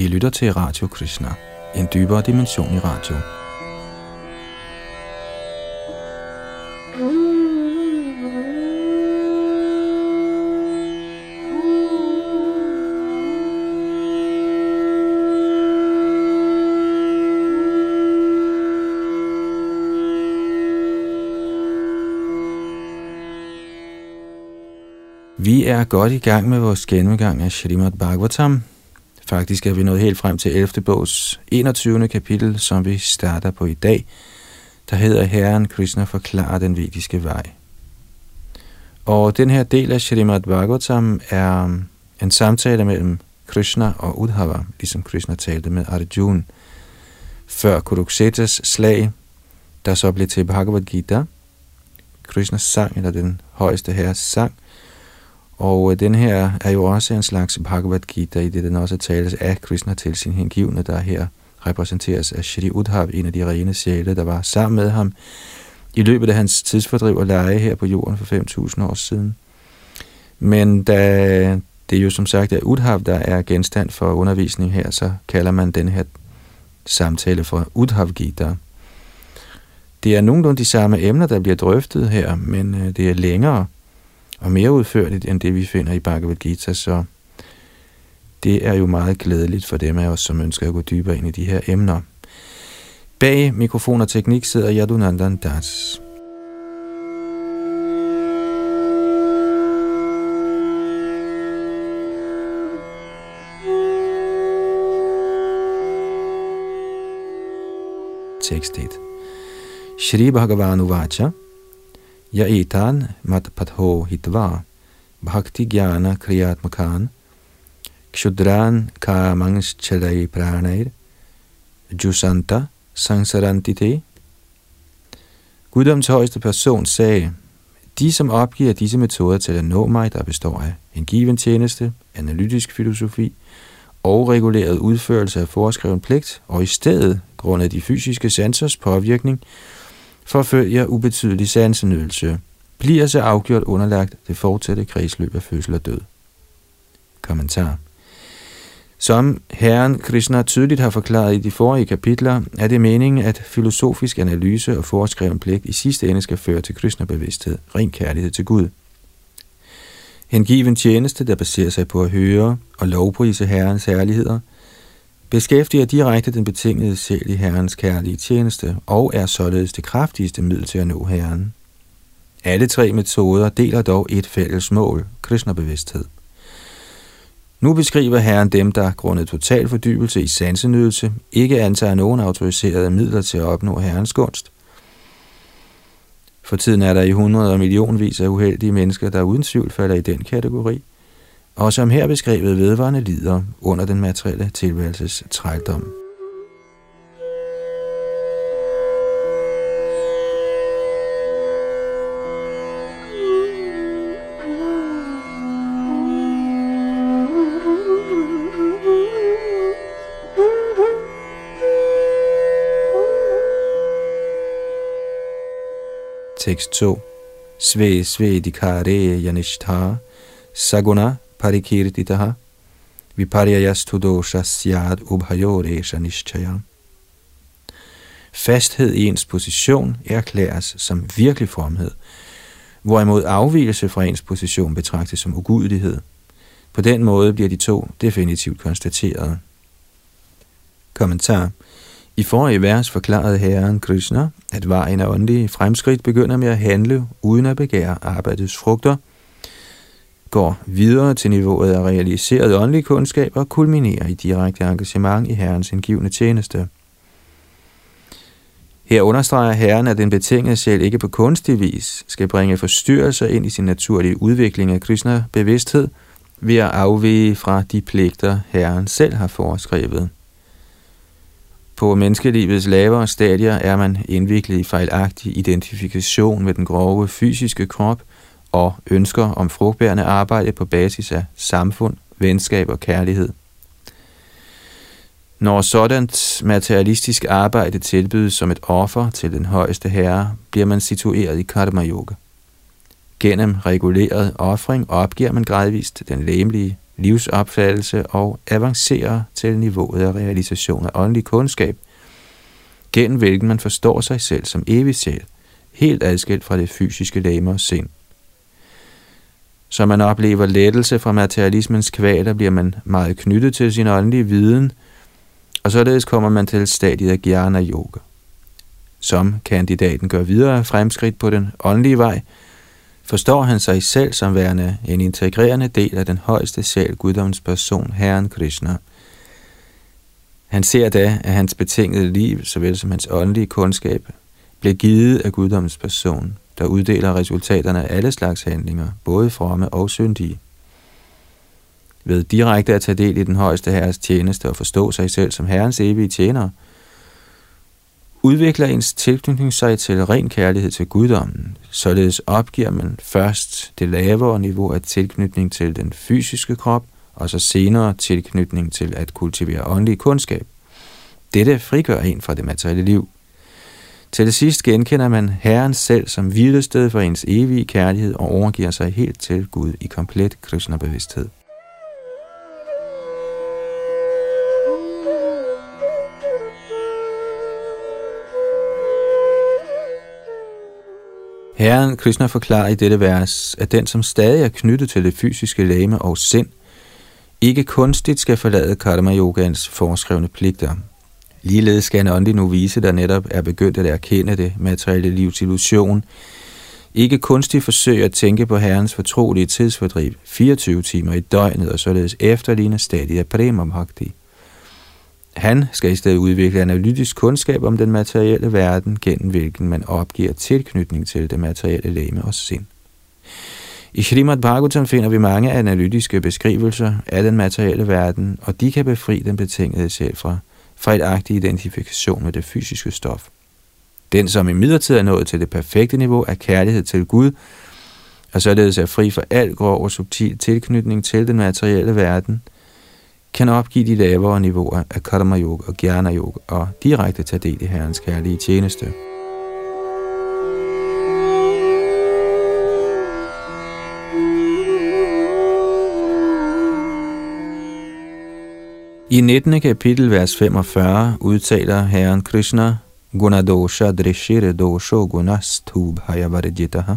I lytter til Radio Krishna, en dybere dimension i radio. Vi er godt i gang med vores gennemgang af Srimad Bhagavatam. Faktisk er vi nået helt frem til 11. bogs 21. kapitel, som vi starter på i dag, der hedder Herren Krishna forklarer den vediske vej. Og den her del af Shrimad Bhagavatam er en samtale mellem Krishna og Udhava, ligesom Krishna talte med Arjuna, før Kuruksetas slag, der så blev til Bhagavad Gita, Krishnas sang, eller den højeste herres sang, og øh, den her er jo også en slags Bhagavad Gita, i det den også tales af Krishna til sin hengivne, der her repræsenteres af Shri Udhav, en af de rene sjæle, der var sammen med ham i løbet af hans tidsfordriv og leje her på jorden for 5.000 år siden. Men da det jo som sagt er Udhav, der er genstand for undervisning her, så kalder man den her samtale for Udhav Gita. Det er nogenlunde de samme emner, der bliver drøftet her, men øh, det er længere og mere udførligt end det, vi finder i Bhagavad Gita, så det er jo meget glædeligt for dem af os, som ønsker at gå dybere ind i de her emner. Bag mikrofon og teknik sidder Yadunandan Das. Tekst 1. Shri Bhagavan Uvacha Ja etan matpatho hitva bhakti jnana kriyatmakan kshudran kamans chalai pranair jusanta sangsarantite. Guddoms højeste person sagde, de som opgiver disse metoder til at nå mig, der består af en given tjeneste, analytisk filosofi og reguleret udførelse af foreskreven pligt, og i stedet, grund af de fysiske sansers påvirkning, forfølger ubetydelig sansenydelse, bliver så afgjort underlagt det fortsatte kredsløb af fødsel og død. Kommentar som Herren Krishna tydeligt har forklaret i de forrige kapitler, er det meningen, at filosofisk analyse og foreskreven pligt i sidste ende skal føre til Krishna-bevidsthed, ren kærlighed til Gud. Hengiven tjeneste, der baserer sig på at høre og lovprise Herrens herligheder, beskæftiger direkte den betingede sjæl i Herrens kærlige tjeneste og er således det kraftigste middel til at nå Herren. Alle tre metoder deler dog et fælles mål, Krishna-bevidsthed. Nu beskriver Herren dem, der grundet total fordybelse i sansenydelse ikke antager nogen autoriserede midler til at opnå Herrens gunst. For tiden er der i hundrede og millionvis af uheldige mennesker, der uden tvivl falder i den kategori, og som her beskrevet vedvarende lider under den materielle tilværelses trældom. Tekst 2. Sve sve dikare Janishtha saguna parikirtitaha viparyayastu dosha syad ubhayoresha nishchayam. Fasthed i ens position erklæres som virkelig formhed, hvorimod afvielse fra ens position betragtes som ugudelighed. På den måde bliver de to definitivt konstateret. Kommentar i forrige vers forklarede Herren Krishna, at vejen af åndelige fremskridt begynder med at handle uden at begære arbejdets frugter, går videre til niveauet af realiseret åndelig kundskab og kulminerer i direkte engagement i Herrens indgivende tjeneste. Her understreger Herren, at den betingede sjæl ikke på kunstig vis skal bringe forstyrrelser ind i sin naturlige udvikling af Krishna bevidsthed ved at afvige fra de pligter, Herren selv har foreskrevet. På menneskelivets lavere stadier er man indviklet i fejlagtig identifikation med den grove fysiske krop og ønsker om frugtbærende arbejde på basis af samfund, venskab og kærlighed. Når sådant materialistisk arbejde tilbydes som et offer til den højeste herre, bliver man situeret i karma yoga. Gennem reguleret offring opgiver man gradvist den læmelige livsopfattelse og avancerer til niveauet af realisation af åndelig kundskab, gennem hvilken man forstår sig selv som evig sjæl, helt adskilt fra det fysiske læme og sind. Så man oplever lettelse fra materialismens kvaler, bliver man meget knyttet til sin åndelige viden, og således kommer man til stadiet af Jnana Yoga. Som kandidaten gør videre fremskridt på den åndelige vej, forstår han sig selv som værende en integrerende del af den højeste sjæl, guddommens person, Herren Krishna. Han ser da, at hans betingede liv, såvel som hans åndelige kundskab, bliver givet af guddommens person, der uddeler resultaterne af alle slags handlinger, både fromme og syndige. Ved direkte at tage del i den højeste herres tjeneste og forstå sig selv som herrens evige tjenere, udvikler ens tilknytning sig til ren kærlighed til guddommen. Således opgiver man først det lavere niveau af tilknytning til den fysiske krop, og så senere tilknytning til at kultivere åndelig kundskab. Dette frigør en fra det materielle liv. Til det sidst genkender man Herren selv som hvilested for ens evige kærlighed og overgiver sig helt til Gud i komplet Krishna-bevidsthed. Herren Krishna forklarer i dette vers, at den, som stadig er knyttet til det fysiske lame og sind, ikke kunstigt skal forlade karma-yogans foreskrevne pligter. Ligeledes skal en åndelig novise, der netop er begyndt at erkende det materielle livs illusion, ikke kunstigt forsøge at tænke på Herrens fortrolige tidsfordriv 24 timer i døgnet og således efterligne stadig af Prema Han skal i stedet udvikle analytisk kundskab om den materielle verden, gennem hvilken man opgiver tilknytning til det materielle læme og sind. I Srimad Bhagavatam finder vi mange analytiske beskrivelser af den materielle verden, og de kan befri den betingede sjæl fra fejlagtig identifikation med det fysiske stof. Den, som i midlertid er nået til det perfekte niveau af kærlighed til Gud, og således er fri for al grov og subtil tilknytning til den materielle verden – kan opgive de lavere niveauer af karma yoga og jnana yoga og direkte tage del i Herrens kærlige tjeneste. I 19. kapitel, vers 45, udtaler Herren Krishna, Gunadosha drishire dosho gunastub hayavarjitaha.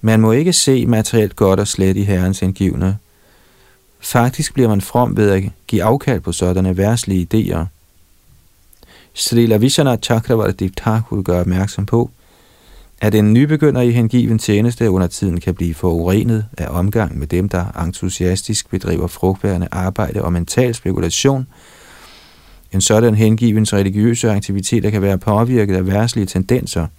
Man må ikke se materielt godt og slet i Herrens indgivende, Faktisk bliver man from ved at give afkald på sådanne værslige idéer. Srila Vishana Chakravarti Thakur gør opmærksom på, at en nybegynder i hengiven tjeneste under tiden kan blive forurenet af omgang med dem, der entusiastisk bedriver frugtbærende arbejde og mental spekulation. En sådan hengivens religiøse aktiviteter kan være påvirket af værslige tendenser –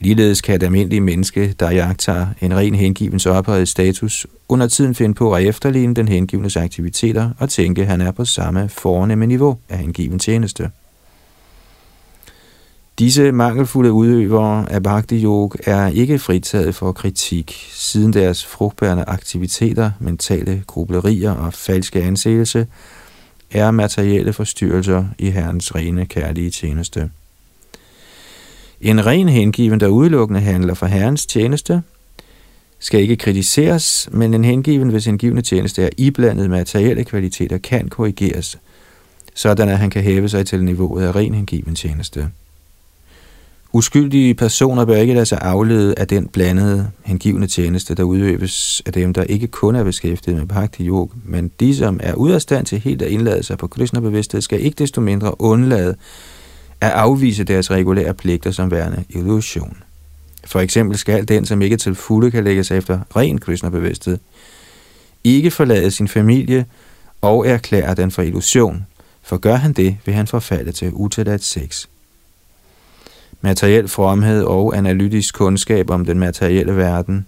Ligeledes kan et almindeligt menneske, der jagter en ren hengivens ophøjet status, under tiden finde på at efterligne den hengivnes aktiviteter og tænke, at han er på samme fornemme niveau af hengiven tjeneste. Disse mangelfulde udøvere af Bhakti Yoga er ikke fritaget for kritik, siden deres frugtbærende aktiviteter, mentale grublerier og falske anseelse er materielle forstyrrelser i Herrens rene kærlige tjeneste. En ren hengiven, der udelukkende handler for Herrens tjeneste, skal ikke kritiseres, men en hengiven, hvis hengivende tjeneste er iblandet materielle kvaliteter, kan korrigeres, sådan at han kan hæve sig til niveauet af ren hengiven tjeneste. Uskyldige personer bør ikke lade sig aflede af den blandede hengivende tjeneste, der udøves af dem, der ikke kun er beskæftiget med bhakti yoga, men de, som er ude af stand til helt at indlade sig på Krishna-bevidsthed, skal ikke desto mindre undlade at afvise deres regulære pligter som værende illusion. For eksempel skal den, som ikke til fulde kan lægges efter ren Krishna-bevidsthed, ikke forlade sin familie og erklære den for illusion, for gør han det, vil han forfalde til utilladt sex. Materiel fromhed og analytisk kundskab om den materielle verden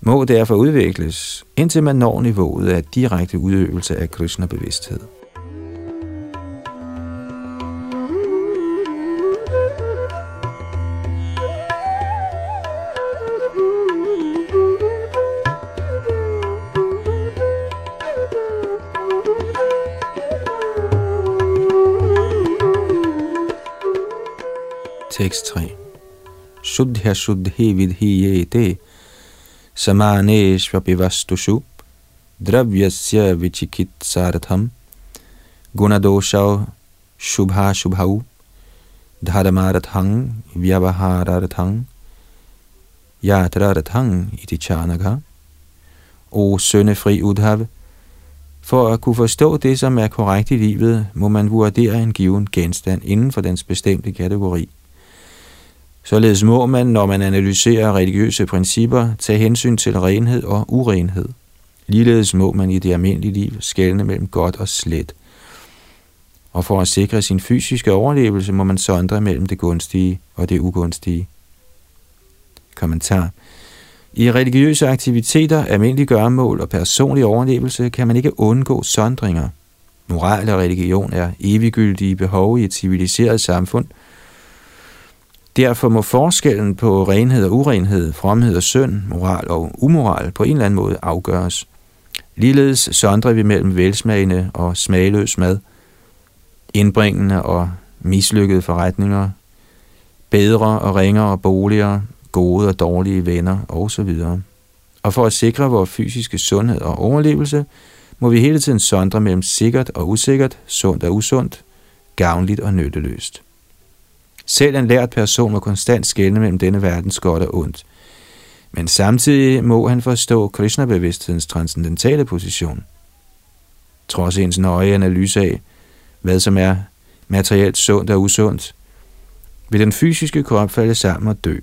må derfor udvikles, indtil man når niveauet af direkte udøvelse af Krishna-bevidsthed. Tekst 3. Shuddha shuddhi vidhiyete samanesvapi vastushu dravyasya vichikitsaratham gunadoshav shubha shubhau dharmarathang vyavahararathang yatrarathang iti chanaka. O sønnefri Udhav, for at kunne forstå det, som er korrekt i livet, må man vurdere en given genstand inden for dens bestemte kategori. Således må man, når man analyserer religiøse principper, tage hensyn til renhed og urenhed. Ligeledes må man i det almindelige liv skelne mellem godt og slet. Og for at sikre sin fysiske overlevelse, må man sondre mellem det gunstige og det ugunstige. Kommentar. I religiøse aktiviteter, almindelige gørmål og personlig overlevelse kan man ikke undgå sondringer. Moral og religion er eviggyldige behov i et civiliseret samfund. Derfor må forskellen på renhed og urenhed, fromhed og synd, moral og umoral på en eller anden måde afgøres. Ligeledes sondrer vi mellem velsmagende og smagløs mad, indbringende og mislykkede forretninger, bedre og ringere boliger, gode og dårlige venner osv. Og for at sikre vores fysiske sundhed og overlevelse, må vi hele tiden sondre mellem sikkert og usikkert, sundt og usundt, gavnligt og nytteløst. Selv en lært person må konstant skelne mellem denne verdens godt og ondt. Men samtidig må han forstå Krishna-bevidsthedens transcendentale position. Trods ens nøje analyse af, hvad som er materielt sundt og usundt, vil den fysiske krop falde sammen og dø.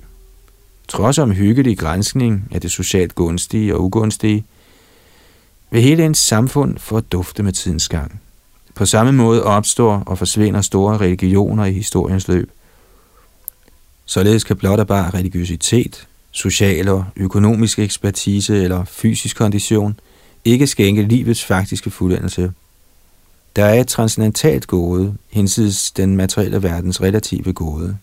Trods om hyggelig grænskning af det socialt gunstige og ugunstige, vil hele ens samfund få dufte med tidens gang. På samme måde opstår og forsvinder store religioner i historiens løb. Således kan blot og bare religiøsitet, social og økonomisk ekspertise eller fysisk kondition ikke skænke livets faktiske fuldendelse. Der er et transcendentalt gode, hinsides den materielle verdens relative gode.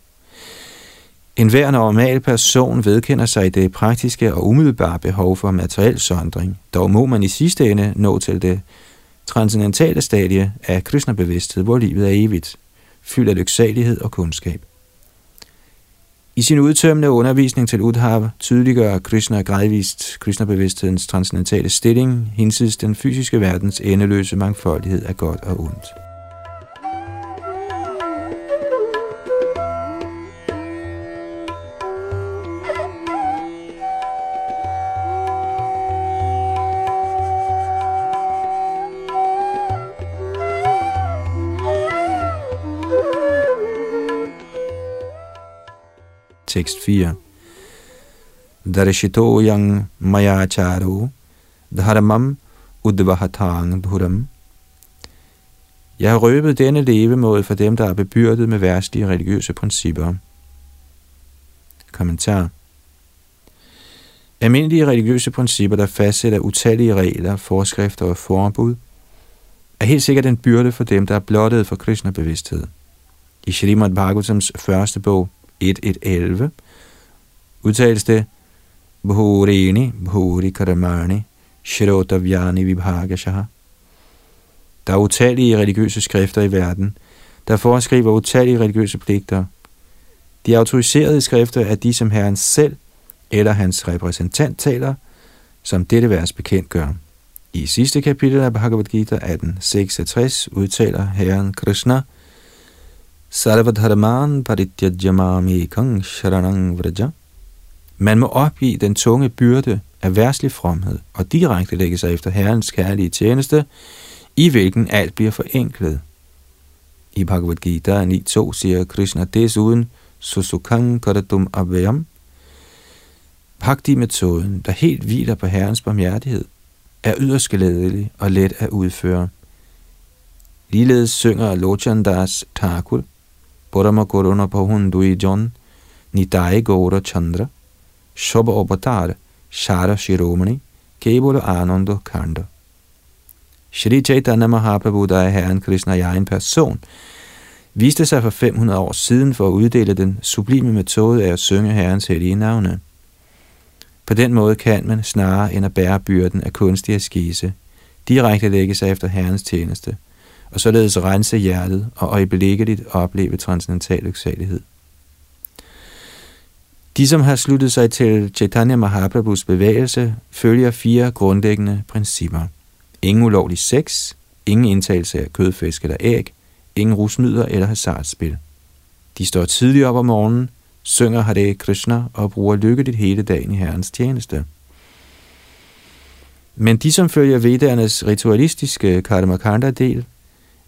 En hver normal person vedkender sig det praktiske og umiddelbare behov for materiel sondring. Dog må man i sidste ende nå til det transcendentale stadie af Krishna-bevidsthed, hvor livet er evigt, fyldt af lyksalighed og kundskab. I sin udtømmende undervisning til Udhav tydeliggør Krishna gradvist Krishna-bevidsthedens transcendentale stilling, hinsides den fysiske verdens endeløse mangfoldighed af godt og ondt. Tekst 4. Darishito yang mayacharu dharmam udvahatang dhuram. Jeg har røbet denne levemåde for dem, der er bebyrdet med værstlige religiøse principper. Kommentar. Almindelige religiøse principper, der fastsætter utallige regler, forskrifter og forbud, er helt sikkert en byrde for dem, der er blottet for Krishna-bevidsthed. I Shrimad Bhagavatams første bog, 1.1.11 udtales det Bhurini, Bhuri Karamani, Shrotavyani Vibhagashaha. Der er utallige religiøse skrifter i verden, der foreskriver utallige religiøse pligter. De autoriserede skrifter er de, som Herren selv eller hans repræsentant taler, som dette vers bekendt gør. I sidste kapitel af Bhagavad Gita 18.66 udtaler Herren Krishna – Sarvadharman parityajamami kang sharanang vraja. Man må opgive den tunge byrde af værslig fromhed og direkte lægge sig efter Herrens kærlige tjeneste, i hvilken alt bliver forenklet. I Bhagavad Gita 9.2 siger Krishna desuden, Susukang karatum avyam. Bhakti-metoden, der helt hviler på Herrens barmhjertighed, er yderst glædelig og let at udføre. Ligeledes synger Lochandas Thakur, Parama Corona Pahun Duijon, Nitai Gaura Chandra, Shobha Avatar, Shara Shiromani, Kebolo Ananda Kanda. Shri Chaitanya Mahaprabhu, der er Herren Krishna jeg er en person, viste sig for 500 år siden for at uddele den sublime metode af at synge Herrens hellige navne. På den måde kan man snarere end at bære byrden af kunstig askese, direkte lægge sig efter Herrens tjeneste – og således rense hjertet og øjeblikkeligt opleve transcendental lyksalighed. De, som har sluttet sig til Chaitanya Mahaprabhus bevægelse, følger fire grundlæggende principper. ingen ulovlig sex, ingen indtagelse af kød, fisk eller æg, ingen rusmidler eller hasardspil. De står tidligt op om morgenen, synger Hare Krishna og bruger lykkeligt hele dagen i Herrens tjeneste. Men de, som følger Vedernes ritualistiske Karmakanda-del,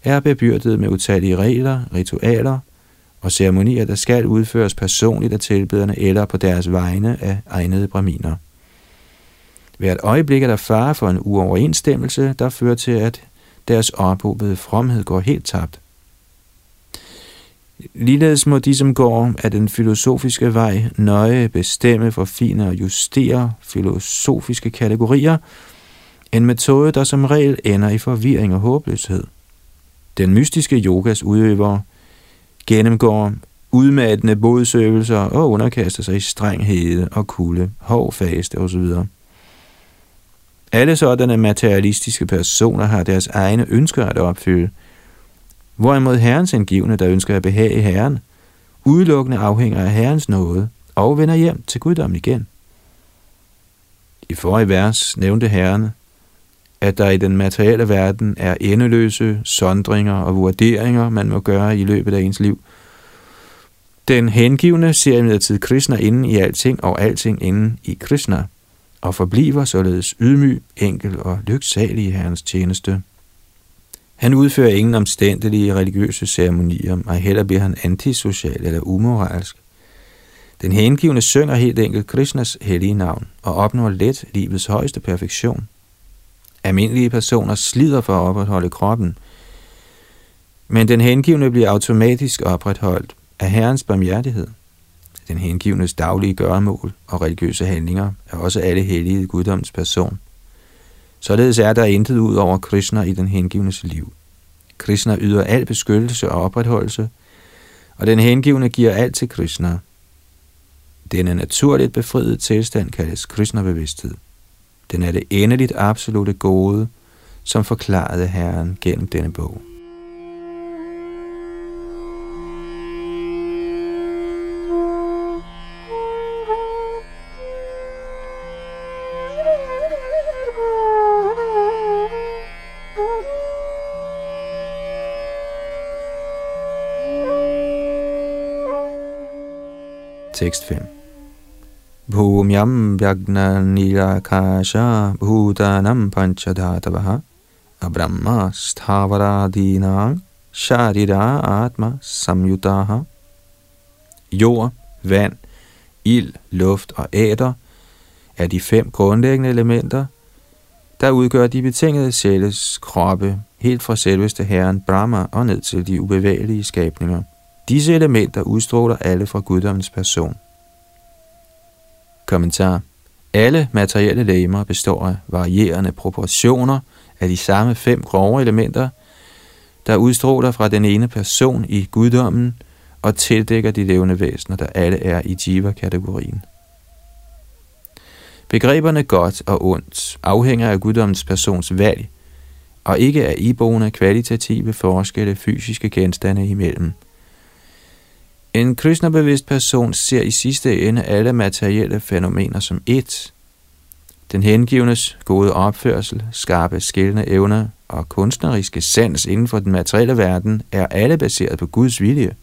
er bebyrdet med utallige regler, ritualer og ceremonier, der skal udføres personligt af tilbederne eller på deres vegne af egnede braminer. Hvert øjeblik er der fare for en uoverensstemmelse, der fører til, at deres ophobede fromhed går helt tabt. Ligeledes må de, som går af den filosofiske vej, nøje bestemme, forfine og justere filosofiske kategorier, en metode, der som regel ender i forvirring og håbløshed. Den mystiske yogas udøver gennemgår udmattende bodsøvelser og underkaster sig i strenghed og kulde, hård faste osv. Alle sådanne materialistiske personer har deres egne ønsker at opfylde, hvorimod Herrens indgivende, der ønsker at behage Herren, udelukkende afhænger af Herrens nåde og vender hjem til guddommen igen. I forrige vers nævnte Herren, at der i den materielle verden er endeløse sondringer og vurderinger, man må gøre i løbet af ens liv. Den hengivne ser imidlertid Krishna inden i alting og alting inden i Krishna, og forbliver således ydmyg, enkel og lyksalig i Herrens tjeneste. Han udfører ingen omstændelige religiøse ceremonier, og heller bliver han antisocial eller umoralsk. Den hengivne synger helt enkelt Krishnas hellige navn og opnår let livets højeste perfektion. Almindelige personer slider for at opretholde kroppen, men den hengivne bliver automatisk opretholdt af Herrens barmhjertighed. Den hengivnes daglige gøremål og religiøse handlinger er også alle hellige guddoms person. Således er der intet ud over Krishna i den hengivnes liv. Krishna yder al beskyttelse og opretholdelse, og den hengivne giver alt til Krishna. Denne naturligt befriede tilstand kaldes Krishna-bevidsthed. Den er det endeligt absolute gode, som forklarede Herren gennem denne bog. Tekst 5 Bhumyam Vyagna Nilakasha Bhutanam Panchadhatavaha Abrahma Stavaradinang Sharira Atma Samyutaha Jord, vand, ild, luft og æder er de fem grundlæggende elementer, der udgør de betingede sjæles kroppe, helt fra selveste herren Brahma og ned til de ubevægelige skabninger. Disse elementer udstråler alle fra guddommens person. Kommentar. Alle materielle legemer består af varierende proportioner af de samme fem grove elementer, der udstråler fra den ene person i guddommen og tildækker de levende væsener, der alle er i jiva-kategorien. Begreberne godt og ondt afhænger af guddommens persons valg, og ikke af iboende kvalitative forskelle fysiske genstande imellem – en Krishna-bevidst person ser i sidste ende alle materielle fænomener som ét. Den hengivnes gode opførsel, skarpe skældende evner og kunstneriske sans inden for den materielle verden er alle baseret på Guds vilje.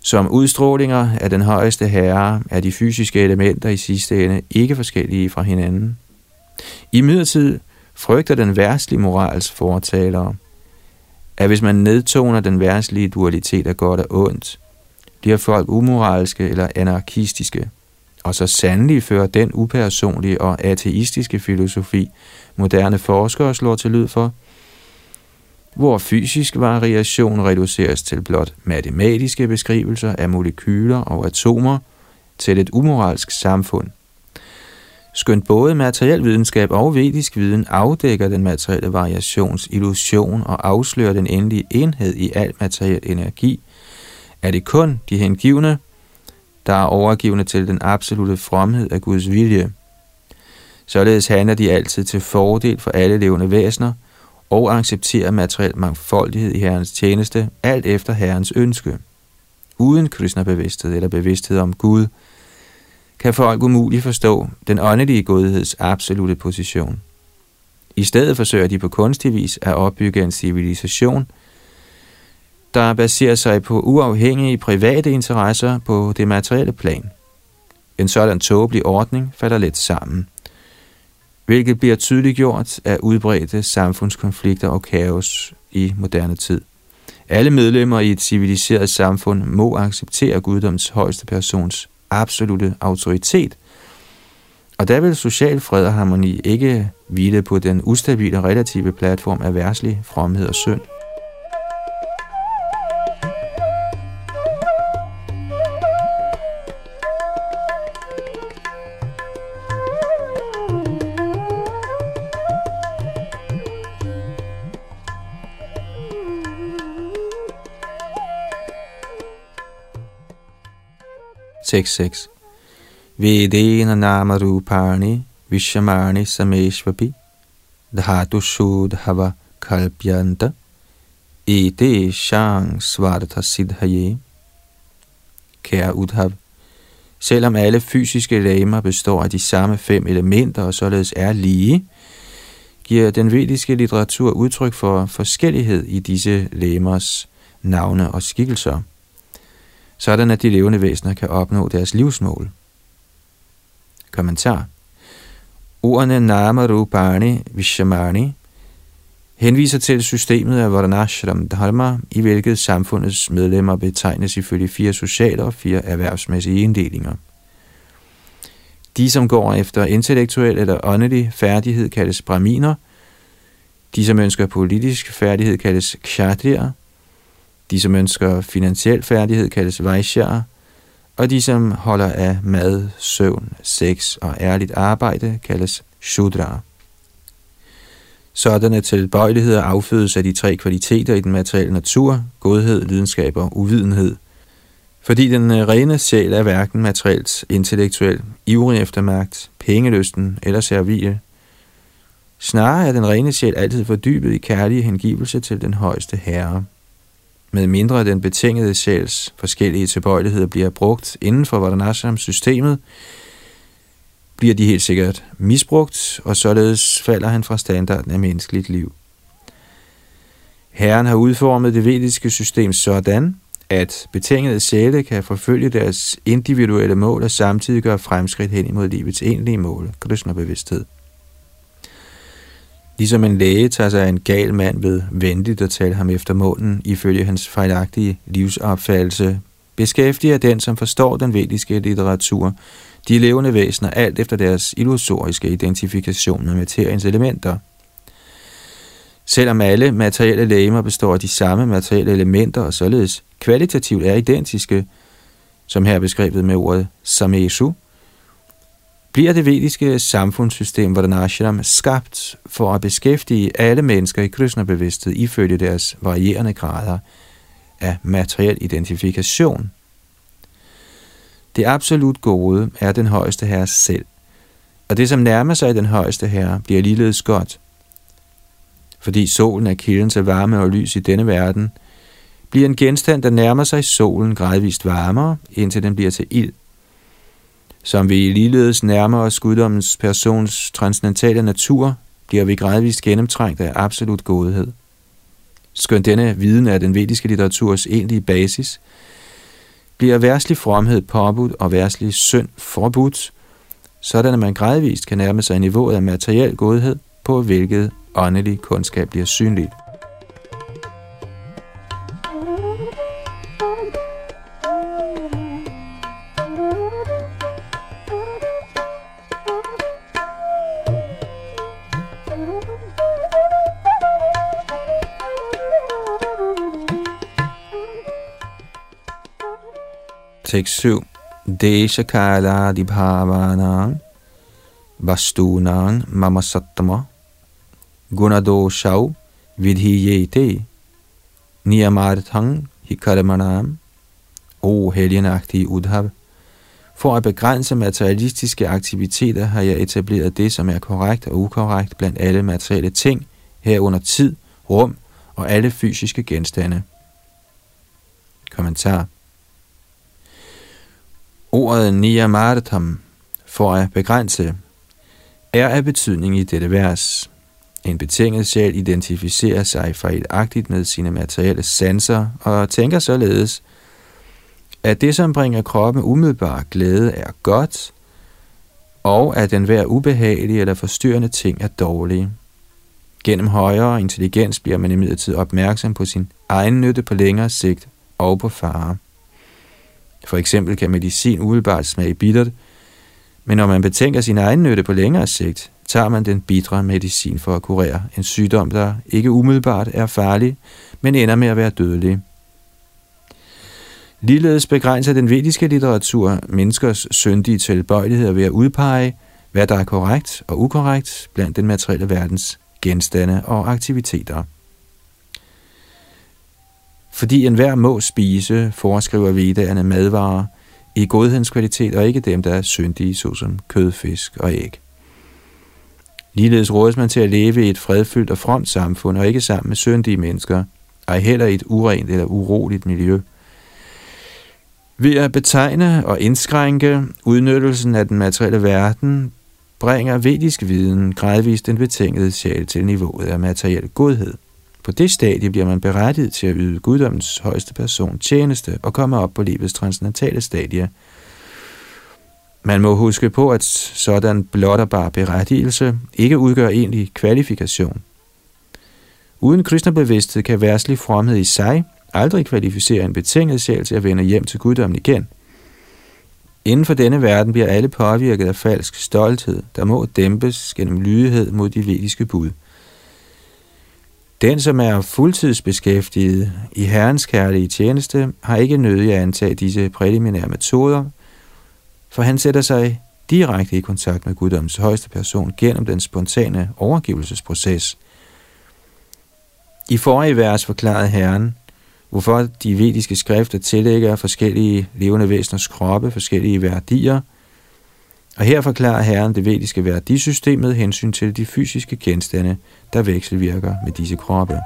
Som udstrålinger af den højeste herre er de fysiske elementer i sidste ende ikke forskellige fra hinanden. I midlertid frygter den værtslige morals fortalere, at hvis man nedtoner den værtslige dualitet af godt og ondt, bliver folk umoralske eller anarkistiske. Og så sandelig fører den upersonlige og ateistiske filosofi, moderne forskere slår til lyd for, hvor fysisk variation reduceres til blot matematiske beskrivelser af molekyler og atomer til et umoralsk samfund. Skønt både materiel videnskab og vedisk viden afdækker den materielle variations illusion og afslører den endelige enhed i al materiel energi – er det kun de hengivne, der er overgivende til den absolute fromhed af Guds vilje. Således handler de altid til fordel for alle levende væsener og accepterer materiel mangfoldighed i Herrens tjeneste, alt efter Herrens ønske. Uden Krishna-bevidsthed eller bevidsthed om Gud, kan folk umuligt forstå den åndelige godheds absolute position. I stedet forsøger de på kunstig vis at opbygge en civilisation, der baserer sig på uafhængige private interesser på det materielle plan. En sådan tåbelig ordning falder let sammen, hvilket bliver tydeligt gjort af udbredte samfundskonflikter og kaos i moderne tid. Alle medlemmer i et civiliseret samfund må acceptere guddoms højeste persons absolute autoritet, og der vil social fred og harmoni ikke hvile på den ustabile relative platform af værslig fromhed og synd. 6.6 Vedena nama rupani vishamani sameshvapi dhatu shudhava kalpyanta ete shang svartha siddhaye. Kære Udhav, selvom alle fysiske lemmer består af de samme fem elementer og således er lige, giver den vediske litteratur udtryk for forskellighed i disse lemmers navne og skikkelser – sådan at de levende væsener kan opnå deres livsmål. Kommentar Ordene Nama Rupani Vishamani henviser til systemet af Varnashram Dharma, i hvilket samfundets medlemmer betegnes ifølge fire sociale og fire erhvervsmæssige inddelinger. De, som går efter intellektuel eller åndelig færdighed, kaldes braminer. De, som ønsker politisk færdighed, kaldes kshatriya. De, som ønsker finansiel færdighed, kaldes vaishyaer, og de, som holder af mad, søvn, sex og ærligt arbejde, kaldes shudra. Sådanne tilbøjeligheder affødes af de tre kvaliteter i den materielle natur, godhed, lidenskab og uvidenhed. Fordi den øh, rene sjæl er hverken materielt, intellektuel, ivrig efter magt, pengelysten eller servil. Snarere er den rene sjæl altid fordybet i kærlig hengivelse til den højeste herre med mindre den betingede sjæls forskellige tilbøjeligheder bliver brugt inden for Vardanashram-systemet, bliver de helt sikkert misbrugt, og således falder han fra standarden af menneskeligt liv. Herren har udformet det vediske system sådan, at betingede sjæle kan forfølge deres individuelle mål og samtidig gøre fremskridt hen imod livets egentlige mål, Krishna-bevidsthed. Ligesom en læge tager sig af en gal mand ved venligt at tale ham efter munden, ifølge hans fejlagtige livsopfattelse, beskæftiger den, som forstår den vediske litteratur, de levende væsener alt efter deres illusoriske identifikation med materiens elementer. Selvom alle materielle legemer består af de samme materielle elementer og således kvalitativt er identiske, som her beskrevet med ordet samesu, bliver det vediske samfundssystem Vardanashram skabt for at beskæftige alle mennesker i Krishna-bevidsthed ifølge deres varierende grader af materiel identifikation. Det absolut gode er den højeste herre selv, og det som nærmer sig den højeste herre bliver ligeledes godt. Fordi solen er kilden til varme og lys i denne verden, bliver en genstand, der nærmer sig solen gradvist varmere, indtil den bliver til ild som vi ligeledes nærmer os guddommens persons transcendentale natur, bliver vi gradvist gennemtrængt af absolut godhed. Skønt denne viden er den vediske litteraturs egentlige basis, bliver værslig fromhed påbudt og værslig synd forbudt, sådan at man gradvist kan nærme sig niveauet af materiel godhed, på hvilket åndelig kundskab bliver synligt. Tekst 7. Desha kala dibhavanang vastunang mama sattama gunadoshau vidhiyete niyamarthang hikaramanam O helgenagtige Udhav, for at begrænse materialistiske aktiviteter har jeg etableret det, som er korrekt og ukorrekt blandt alle materielle ting, herunder tid, rum og alle fysiske genstande. Kommentar Ordet niyamartam, for at begrænse, er af betydning i dette vers. En betinget sjæl identificerer sig fejlagtigt med sine materielle sanser og tænker således, at det, som bringer kroppen umiddelbar glæde, er godt, og at den hver ubehagelig eller forstyrrende ting er dårlig. Gennem højere intelligens bliver man imidlertid opmærksom på sin egen nytte på længere sigt og på fare. For eksempel kan medicin umiddelbart smage bittert, men når man betænker sin egen nytte på længere sigt, tager man den bitre medicin for at kurere en sygdom, der ikke umiddelbart er farlig, men ender med at være dødelig. Ligeledes begrænser den vediske litteratur menneskers syndige tilbøjeligheder ved at udpege, hvad der er korrekt og ukorrekt blandt den materielle verdens genstande og aktiviteter. Fordi enhver må spise, foreskriver vedderne madvarer i godhedskvalitet og ikke dem, der er syndige, såsom kød, fisk og æg. Ligeledes rådes man til at leve i et fredfyldt og fromt samfund og ikke sammen med syndige mennesker, ej heller i et urent eller uroligt miljø – ved at betegne og indskrænke udnyttelsen af den materielle verden, bringer vedisk viden gradvist den betingede sjæl til niveauet af materiel godhed. På det stadie bliver man berettiget til at yde guddommens højeste person tjeneste og komme op på livets transcendentale stadie. Man må huske på, at sådan blot og bare berettigelse ikke udgør egentlig kvalifikation. Uden kristnebevidsthed kan værtslig fromhed i sig aldrig kvalificere en betinget sjæl til at vende hjem til guddommen igen. Inden for denne verden bliver alle påvirket af falsk stolthed, der må dæmpes gennem lydighed mod de vediske bud. Den, som er fuldtidsbeskæftiget i Herrens kærlige tjeneste, har ikke nødig at antage disse præliminære metoder, for han sætter sig direkte i kontakt med guddommens højeste person gennem den spontane overgivelsesproces. I forrige vers forklarede Herren, hvorfor de vediske skrifter tillægger forskellige levende væseners kroppe forskellige værdier. Og her forklarer Herren det vediske værdisystem med hensyn til de fysiske genstande, der vekselvirker med disse kroppe.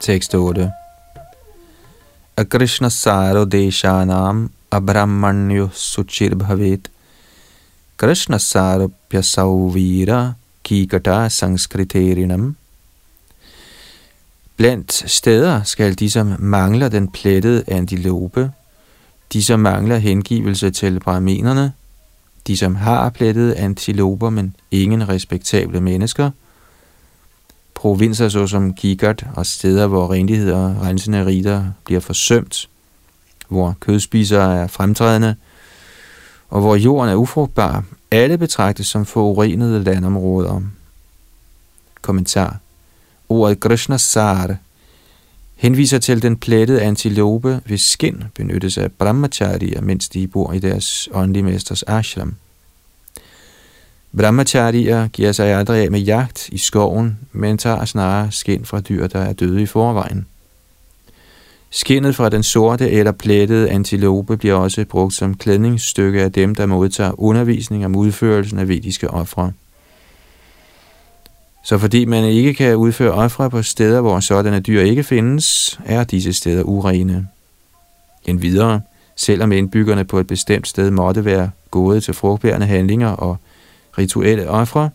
Tekst 8. Akrishna saro deshanam abrahmanyo suchir bhavet Krishna saro pyasavira kikata sanskriterinam Blandt steder skal de, som mangler den plettede antilope, de, som mangler hengivelse til brahminerne, de, som har plettede antiloper, men ingen respektable mennesker – provinser såsom Kigat og steder, hvor renlighed og rensende riter bliver forsømt, hvor kødspisere er fremtrædende, og hvor jorden er ufrugtbar, alle betragtes som forurenede landområder. Kommentar. Ordet Krishna Sar henviser til den plettede antilope, hvis skin benyttes af brahmacharya, mens de bor i deres åndelige mesters ashram. Brahmacharya giver sig aldrig af med jagt i skoven, men tager snarere skin fra dyr, der er døde i forvejen. Skinnet fra den sorte eller plettede antilope bliver også brugt som klædningsstykke af dem, der modtager undervisning om udførelsen af vediske ofre. Så fordi man ikke kan udføre ofre på steder, hvor sådanne dyr ikke findes, er disse steder urene. En videre, selvom indbyggerne på et bestemt sted måtte være gået til frugtbærende handlinger og rituelle ofre,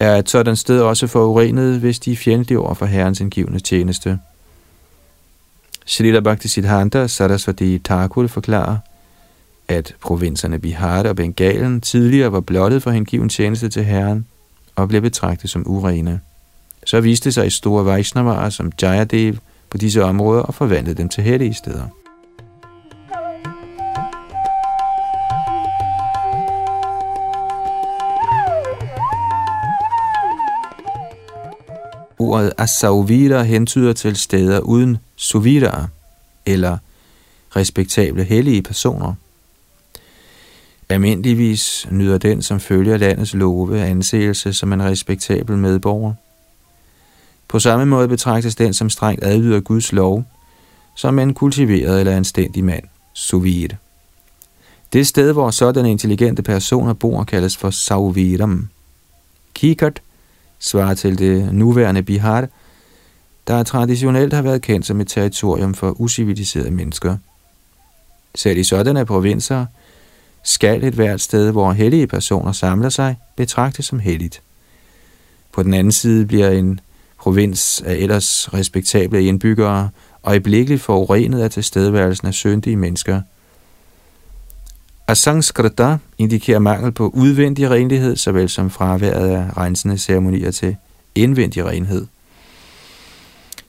er et sådan sted også forurenet, hvis de er fjendtlige over for Herrens indgivende tjeneste. Shalila Bhakti Siddhanta Sarasvati Thakur forklarer, at provinserne Bihar og Bengalen tidligere var blottet for hengiven tjeneste til Herren og blev betragtet som urene. Så viste sig store Vaishnavaer som Jayadev på disse områder og forvandlede dem til hellige steder. Ordet asauvira hentyder til steder uden suvidere, eller respektable hellige personer. Almindeligvis nyder den, som følger landets love, anseelse som en respektabel medborger. På samme måde betragtes den, som strengt adlyder Guds lov, som en kultiveret eller anstændig mand, suvir. Det sted, hvor sådanne intelligente personer bor, kaldes for sauvidam. Kikert svarer til det nuværende Bihar, der traditionelt har været kendt som et territorium for usiviliserede mennesker. Selv i sådanne provinser skal et hvert sted, hvor hellige personer samler sig, betragtes som helligt. På den anden side bliver en provins af ellers respektable indbyggere øjeblikkeligt forurenet af tilstedeværelsen af syndige mennesker. Asangskrita indikerer mangel på udvendig renlighed, såvel som fraværet af rensende ceremonier til indvendig renhed.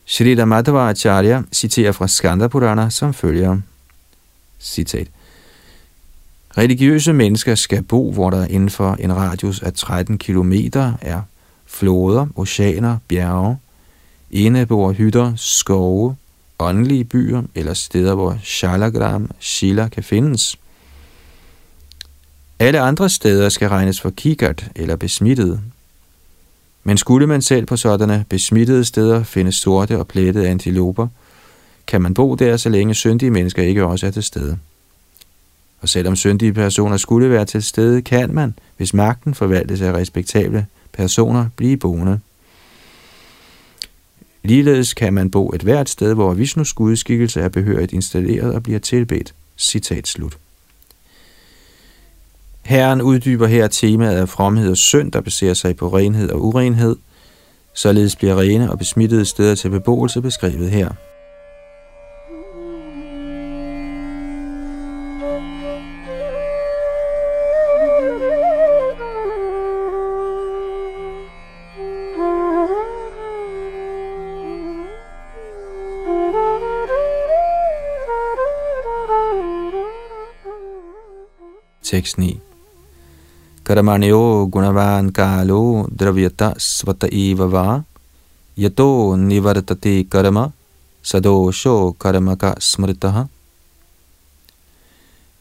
Shrita Madhava Acharya citerer fra Skanda Purana som følger. Citat. Religiøse mennesker skal bo, hvor der inden for en radius af 13 km er floder, oceaner, bjerge, hytter, skove, åndelige byer eller steder, hvor Shalagram, Shila kan findes. Alle andre steder skal regnes for kikat eller besmittet. Men skulle man selv på sådanne besmittede steder finde sorte og plettede antiloper, kan man bo der, så længe syndige mennesker ikke også er til stede. Og selvom syndige personer skulle være til stede, kan man, hvis magten forvaltes af respektable personer, blive boende. Ligeledes kan man bo et hvert sted, hvor Vishnus gudskikkelse er behørigt installeret og bliver tilbedt. Citat slut. Herren uddyber her temaet af fromhed og synd, der baserer sig på renhed og urenhed. Således bliver rene og besmittede steder til beboelse beskrevet her. 6.9 Karamanyo gunavan kalo dravyata svata eva yato nivartati karma sadosho karamaka smritaha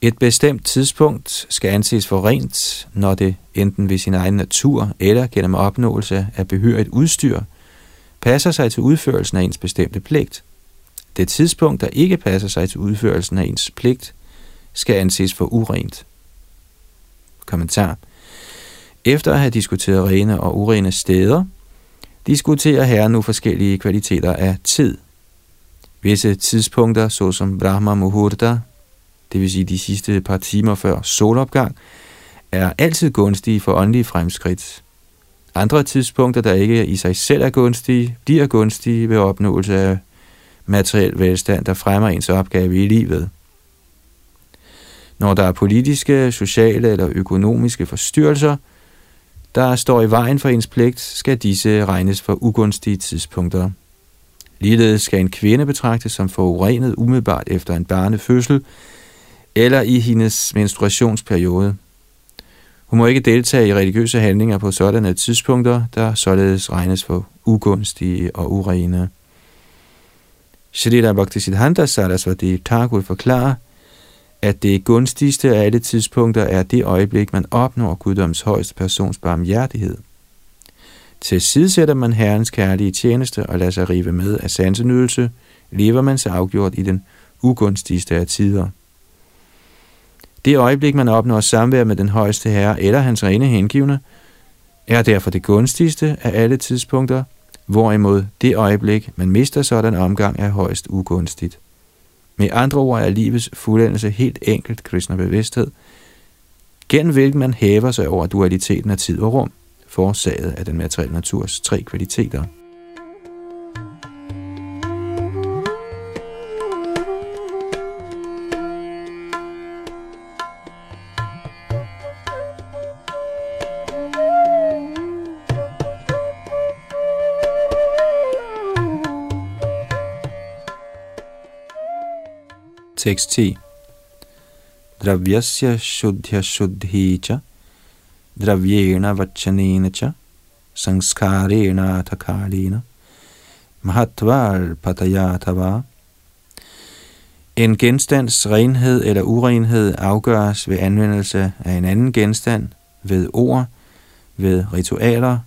et bestemt tidspunkt skal anses for rent, når det enten ved sin egen natur eller gennem opnåelse af behørigt udstyr passer sig til udførelsen af ens bestemte pligt. Det tidspunkt, der ikke passer sig til udførelsen af ens pligt, skal anses for urent. Kommentar. Efter at have diskuteret rene og urene steder, diskuterer herren nu forskellige kvaliteter af tid. Visse tidspunkter, såsom Brahma Muhurta, det vil sige de sidste par timer før solopgang, er altid gunstige for åndelige fremskridt. Andre tidspunkter, der ikke i sig selv er gunstige, bliver gunstige ved opnåelse af materiel velstand, der fremmer ens opgave i livet. Når der er politiske, sociale eller økonomiske forstyrrelser, der står i vejen for ens pligt, skal disse regnes for ugunstige tidspunkter. Ligeledes skal en kvinde betragtes som forurenet umiddelbart efter en barnefødsel eller i hendes menstruationsperiode. Hun må ikke deltage i religiøse handlinger på sådanne tidspunkter, der således regnes for ugunstige og urene. Shrita Bhaktisiddhanta Sarasvati Thakur forklarer, at det gunstigste af alle tidspunkter er det øjeblik, man opnår guddoms højeste persons barmhjertighed. Til sætter man Herrens kærlige tjeneste og lader sig rive med af sansenydelse, lever man sig afgjort i den ugunstigste af tider. Det øjeblik, man opnår samvær med den højeste herre eller hans rene hengivne, er derfor det gunstigste af alle tidspunkter, hvorimod det øjeblik, man mister sådan omgang, er højst ugunstigt. Med andre ord er livets fuldendelse helt enkelt kristne bevidsthed, gennem hvilken man hæver sig over dualiteten af tid og rum, forårsaget af den materielle naturs tre kvaliteter. Tekst 10. Dravyasya shuddhya shuddhi cha dravyena vachanena cha sangskarena atakalena mahatvar patayatava En genstands renhed eller urenhed afgøres ved anvendelse af en anden genstand, ved ord, ved ritualer,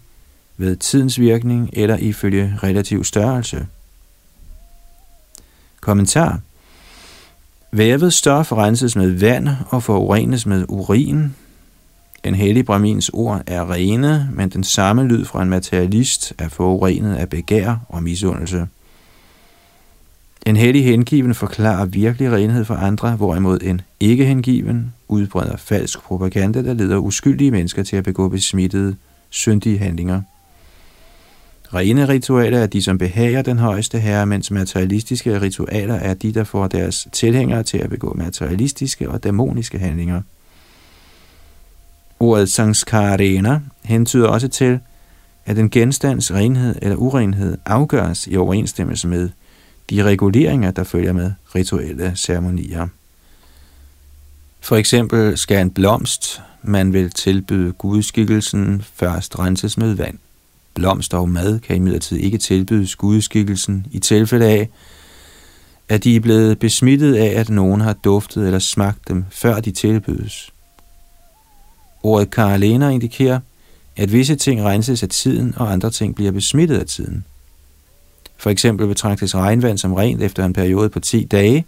ved tidens virkning eller ifølge relativ størrelse. Kommentar Vævet stof renses med vand og forurenes med urin. En hellig bramins ord er rene, men den samme lyd fra en materialist er forurenet af begær og misundelse. En hellig hengiven forklarer virkelig renhed for andre, hvorimod en ikke hengiven udbreder falsk propaganda, der leder uskyldige mennesker til at begå besmittede, syndige handlinger. Rene ritualer er de, som behager den højeste herre, mens materialistiske ritualer er de, der får deres tilhængere til at begå materialistiske og dæmoniske handlinger. Ordet sangskarena hentyder også til, at en genstands renhed eller urenhed afgøres i overensstemmelse med de reguleringer, der følger med rituelle ceremonier. For eksempel skal en blomst, man vil tilbyde gudskikkelsen, først renses med vand. Blomster og mad kan imidlertid ikke tilbydes gudskikkelsen i tilfælde af, at de er blevet besmittet af, at nogen har duftet eller smagt dem, før de tilbydes. Ordet karalener indikerer, at visse ting renses af tiden, og andre ting bliver besmittet af tiden. For eksempel betragtes regnvand som rent efter en periode på 10 dage,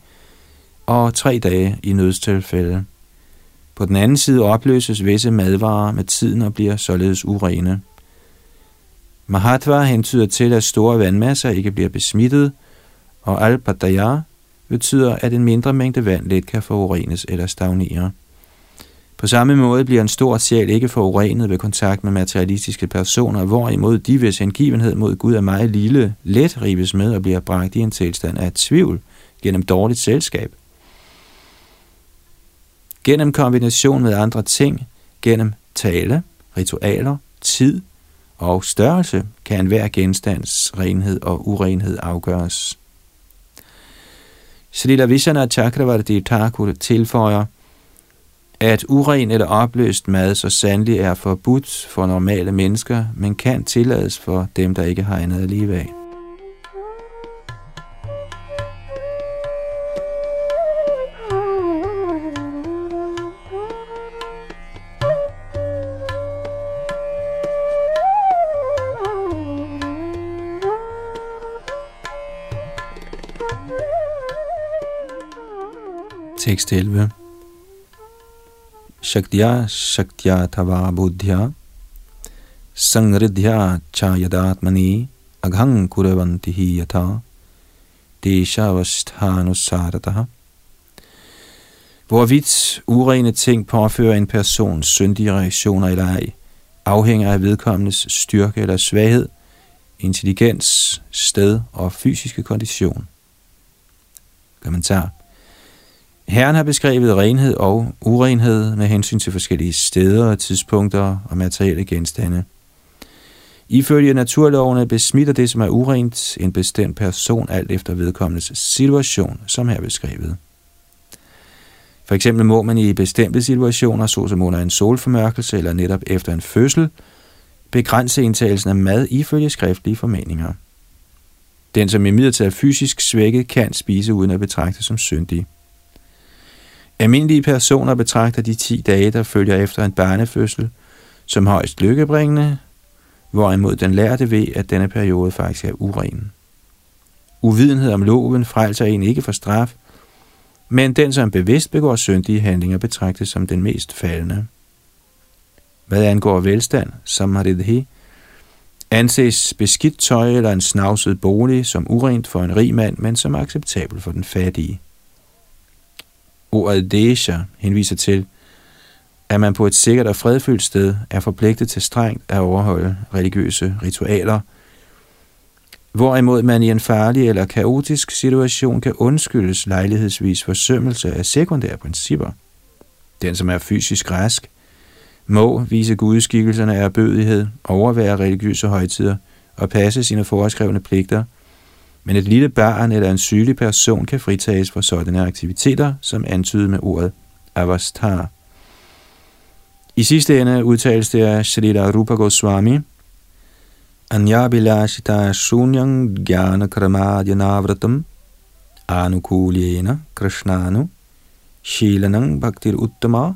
og 3 dage i nødstilfælde. På den anden side opløses visse madvarer med tiden og bliver således urene. Mahatva hentyder til, at store vandmasser ikke bliver besmittet, og al betyder, at en mindre mængde vand let kan forurenes eller stagnere. På samme måde bliver en stor sjæl ikke forurenet ved kontakt med materialistiske personer, hvorimod de, hvis hengivenhed mod Gud er meget lille, let rives med og bliver bragt i en tilstand af tvivl gennem dårligt selskab. Gennem kombination med andre ting, gennem tale, ritualer, tid og størrelse, kan enhver genstands renhed og urenhed afgøres. Srila Vishana Chakravarti Thakur tilføjer, at uren eller opløst mad så sandelig er forbudt for normale mennesker, men kan tillades for dem, der ikke har andet at leve af. Tekst 11 Shaktya Shaktya Tava Buddhya. Sangridhya Chayadatmani Aghang Kuravanti Yata Deshavasthanusarataha Hvorvidt urene ting påfører en persons syndige reaktioner eller ej, afhænger af vedkommendes styrke eller svaghed, intelligens, sted og fysiske kondition. Kommentar. Herren har beskrevet renhed og urenhed med hensyn til forskellige steder, tidspunkter og materielle genstande. Ifølge naturlovene besmitter det, som er urent, en bestemt person alt efter vedkommendes situation, som her beskrevet. For eksempel må man i bestemte situationer, såsom under en solformørkelse eller netop efter en fødsel, begrænse indtagelsen af mad ifølge skriftlige formeninger. Den, som imidlertid er fysisk svækket, kan spise uden at betragte som syndig. Almindelige personer betragter de 10 dage, der følger efter en barnefødsel, som højst lykkebringende, hvorimod den lærte ved, at denne periode faktisk er uren. Uvidenhed om loven frelser en ikke for straf, men den, som bevidst begår syndige handlinger, betragtes som den mest faldende. Hvad angår velstand, som har det anses beskidt tøj eller en snavset bolig som urent for en rig mand, men som acceptabel for den fattige. Ordet desha henviser til, at man på et sikkert og fredfyldt sted er forpligtet til strengt at overholde religiøse ritualer, hvorimod man i en farlig eller kaotisk situation kan undskyldes lejlighedsvis forsømmelse af sekundære principper. Den, som er fysisk rask, må vise gudskikkelserne af bødighed, overvære religiøse højtider og passe sine foreskrevne pligter – men et lille barn eller en sygelig person kan fritages for sådanne aktiviteter, som antydet med ordet avastar. I sidste ende udtales det af Shrita Rupa Goswami, Bilashita shunyang gyana kramadyanavratam anukulyena krishnanu shilanang bhaktir uttama.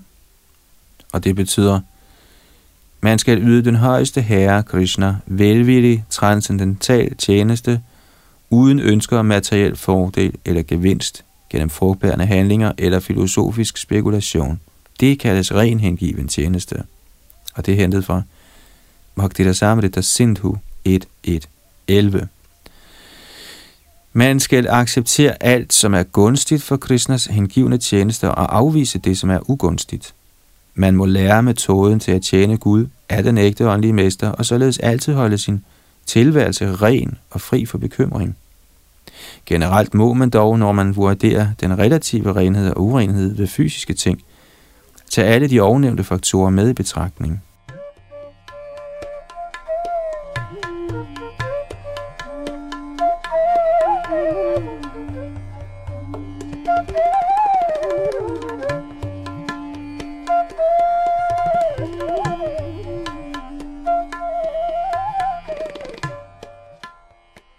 Og det betyder, man skal yde den højeste herre Krishna velvillig transcendental tjeneste – uden ønsker om materiel fordel eller gevinst gennem frugtbærende handlinger eller filosofisk spekulation. Det kaldes ren hengiven tjeneste. Og det er hentet fra Bhaktira Samrita Sindhu 1.1.11. Man skal acceptere alt, som er gunstigt for Krishnas hengivne tjeneste og afvise det, som er ugunstigt. Man må lære metoden til at tjene Gud af den ægte åndelige mester, og således altid holde sin tilværelse ren og fri for bekymring. Generelt må man dog, når man vurderer den relative renhed og urenhed ved fysiske ting, tage alle de ovennævnte faktorer med i betragtning.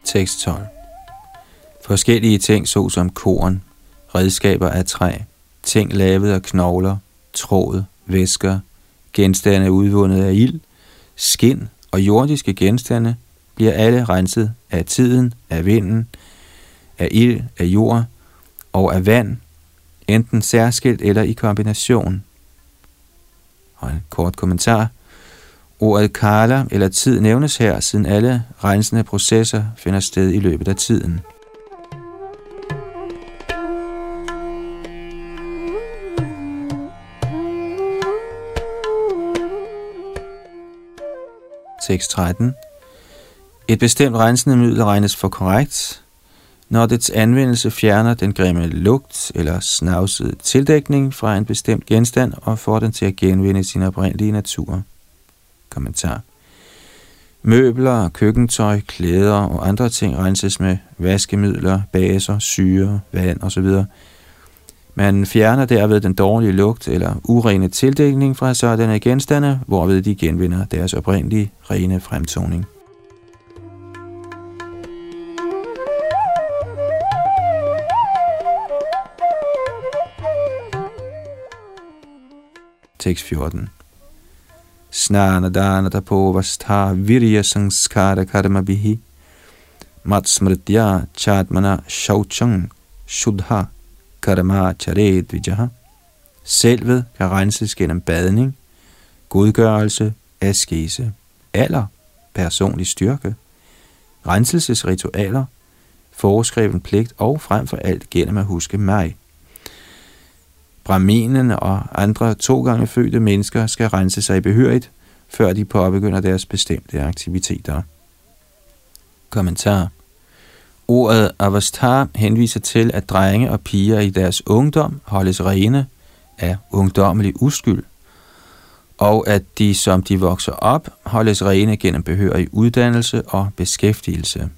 Tekst 12 Forskellige ting såsom korn, redskaber af træ, ting lavet af knogler, tråd, væsker, genstande udvundet af ild, skin og jordiske genstande bliver alle renset af tiden, af vinden, af ild, af jord og af vand, enten særskilt eller i kombination. Og en kort kommentar. Ordet kala eller tid nævnes her, siden alle rensende processer finder sted i løbet af tiden. Tekst 13. Et bestemt rensende middel regnes for korrekt, når dets anvendelse fjerner den grimme lugt eller snavsede tildækning fra en bestemt genstand og får den til at genvinde sin oprindelige natur. Kommentar. Møbler, køkkentøj, klæder og andre ting renses med vaskemidler, baser, syre, vand osv. Man fjerner derved den dårlige lugt eller urene tildækning fra sådanne genstande, hvorved de genvinder deres oprindelige rene fremtoning. Tekst 14 Snana dana tapovastha virya sanskara karma bihi. Matsmritya chatmana shauchang shudha karma charet vijaha. Selvet kan renses gennem badning, godgørelse, askese, alder, personlig styrke, renselsesritualer, foreskreven pligt og frem for alt gennem at huske mig. Brahminen og andre to gange fødte mennesker skal rense sig behørigt, før de påbegynder deres bestemte aktiviteter. Kommentar Ordet avastar henviser til, at drenge og piger i deres ungdom holdes rene af ungdommelig uskyld, og at de, som de vokser op, holdes rene gennem behørig uddannelse og beskæftigelse.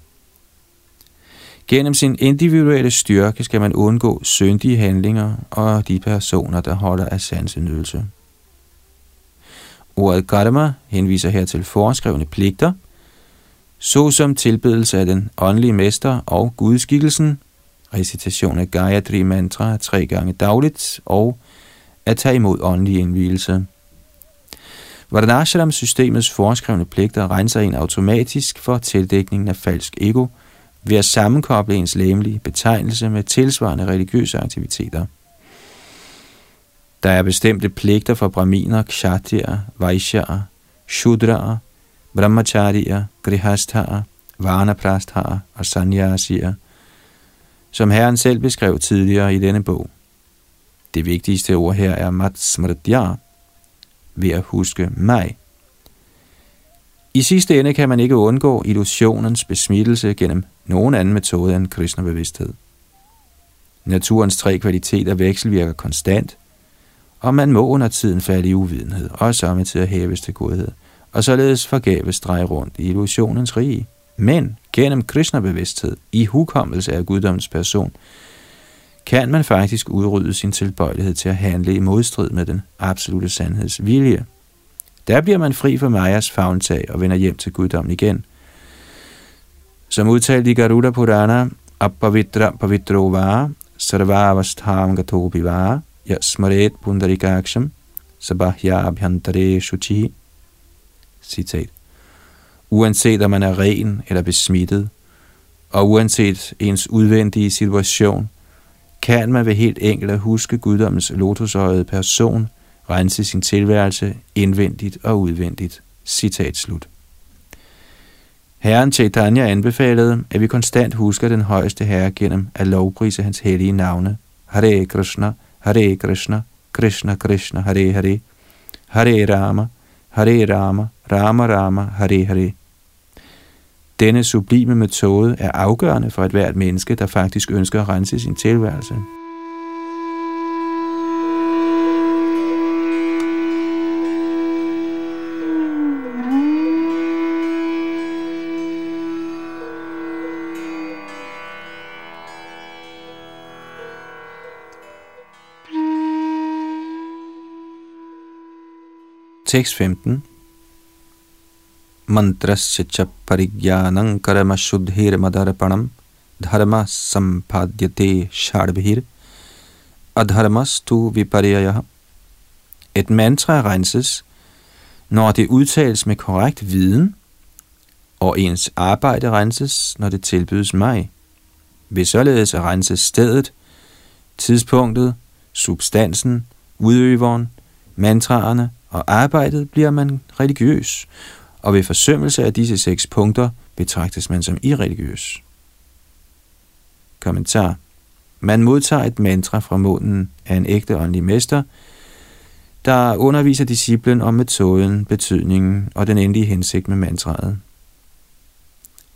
Gennem sin individuelle styrke skal man undgå syndige handlinger og de personer, der holder af sansenydelse. Ordet karma henviser her til foreskrevne pligter – såsom tilbedelse af den åndelige mester og gudskikkelsen, recitation af Gayatri mantra tre gange dagligt og at tage imod åndelig indvielse. Vardanashram-systemets foreskrevne pligter renser en automatisk for tildækningen af falsk ego ved at sammenkoble ens læmelige betegnelse med tilsvarende religiøse aktiviteter. Der er bestemte pligter for braminer, kshatriya, vaishyaer, shudraer, brahmacharier, grihasthaer, vanaprasthaer og sanyasier, som Herren selv beskrev tidligere i denne bog. Det vigtigste ord her er matsmritya, ved at huske mig. I sidste ende kan man ikke undgå illusionens besmittelse gennem nogen anden metode end Krishna-bevidsthed. Naturens tre kvaliteter vekselvirker konstant, og man må under tiden falde i uvidenhed og samtidig hæves til godhed – og således forgæves dreje rundt i illusionens rige. Men gennem Krishna-bevidsthed, i hukommelse af guddommens person, kan man faktisk udrydde sin tilbøjelighed til at handle i modstrid med den absolute sandheds vilje. Der bliver man fri for Majas fagntag og vender hjem til guddommen igen. Som udtalt i Garuda Purana, Appavitra Pavitro Va, Sarvavastham Gatobi Va, Yasmaret Pundarikaksham, Sabahya Abhyantare Shuchi, Citat. Uanset om man er ren eller besmittet, og uanset ens udvendige situation, kan man ved helt enkelt at huske guddommens lotusøjede person rense sin tilværelse indvendigt og udvendigt. Citat slut. Herren Chaitanya anbefalede, at vi konstant husker den højeste herre gennem at lovprise hans hellige navne. Hare Krishna, Hare Krishna, Krishna Krishna, Hare Hare, Hare Rama, Hare Rama, Rama Rama, Hare Hare. Denne sublime metode er afgørende for et hvert menneske, der faktisk ønsker at rense sin tilværelse. Tekst 15 Mantrasya च parigyanam कर्मशुद्धिर्मदर्पणं धर्मः सम्पाद्यते dharma sampadyate shadbhir adharmastu viparyaya Et mantra renses, når det udtales med korrekt viden, og ens arbejde renses, når det tilbydes mig. Ved således at rense stedet, tidspunktet, substansen, udøveren, mantraerne og arbejdet bliver man religiøs, og ved forsømmelse af disse seks punkter betragtes man som irreligiøs. Kommentar. Man modtager et mantra fra munden af en ægte åndelig mester, der underviser disciplen om metoden, betydningen og den endelige hensigt med mantraet.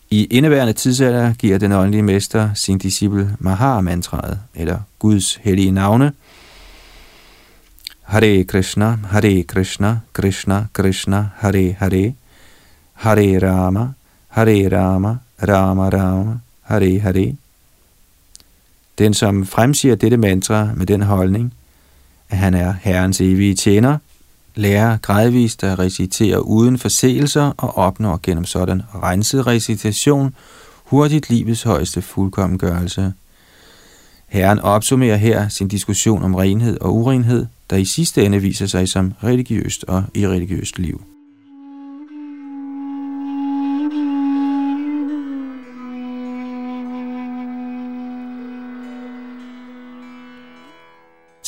I indeværende tidsalder giver den åndelige mester sin disciple Maha-mantraet, eller Guds hellige navne, Hare Krishna, Hare Krishna, Krishna Krishna, Hare Hare, Hare Rama, Hare Rama, Rama Rama, Hare Hare. Den, som fremsiger dette mantra med den holdning, at han er Herrens evige tjener, lærer gradvist at recitere uden forseelser og opnår gennem sådan renset recitation hurtigt livets højeste fuldkommengørelse. Herren opsummerer her sin diskussion om renhed og urenhed, der i sidste ende viser sig som religiøst og irreligiøst liv.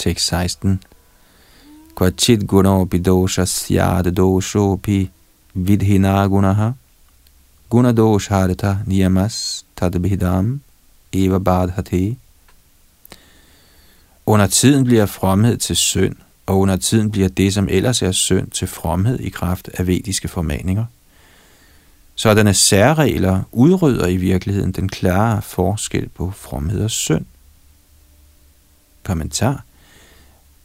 Tekst 16 Kvachit guno bidosha syad doshopi vidhina gunaha gunadosharta niyamas tadbhidam eva badhati under tiden bliver fromhed til synd, og under tiden bliver det, som ellers er synd, til fromhed i kraft af vediske formaninger. Sådanne særregler udrydder i virkeligheden den klare forskel på fromhed og synd. Kommentar.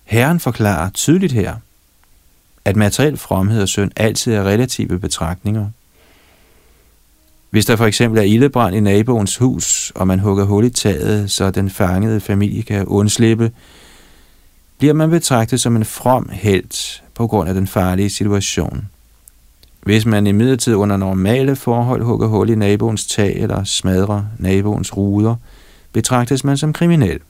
Herren forklarer tydeligt her, at materiel fromhed og synd altid er relative betragtninger, hvis der for eksempel er ildebrand i naboens hus, og man hugger hul i taget, så den fangede familie kan undslippe, bliver man betragtet som en from held på grund af den farlige situation. Hvis man i midlertid under normale forhold hugger hul i naboens tag eller smadrer naboens ruder, betragtes man som kriminel.